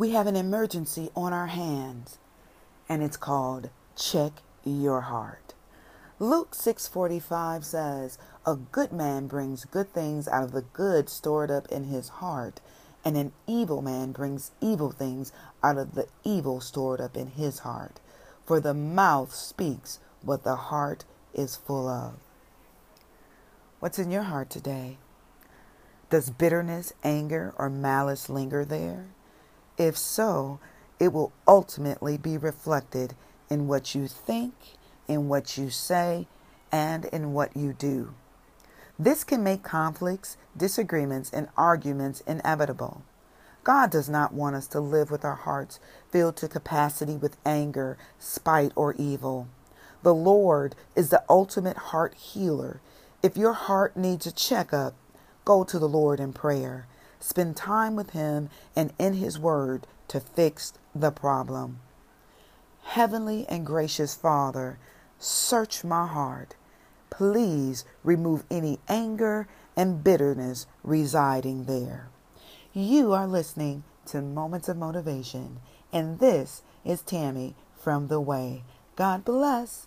we have an emergency on our hands, and it's called check your heart. Luke 6:45 says, "A good man brings good things out of the good stored up in his heart, and an evil man brings evil things out of the evil stored up in his heart. For the mouth speaks what the heart is full of." What's in your heart today? Does bitterness, anger, or malice linger there? If so, it will ultimately be reflected in what you think, in what you say, and in what you do. This can make conflicts, disagreements, and arguments inevitable. God does not want us to live with our hearts filled to capacity with anger, spite, or evil. The Lord is the ultimate heart healer. If your heart needs a checkup, Go to the Lord in prayer. Spend time with Him and in His Word to fix the problem. Heavenly and gracious Father, search my heart. Please remove any anger and bitterness residing there. You are listening to Moments of Motivation, and this is Tammy from The Way. God bless.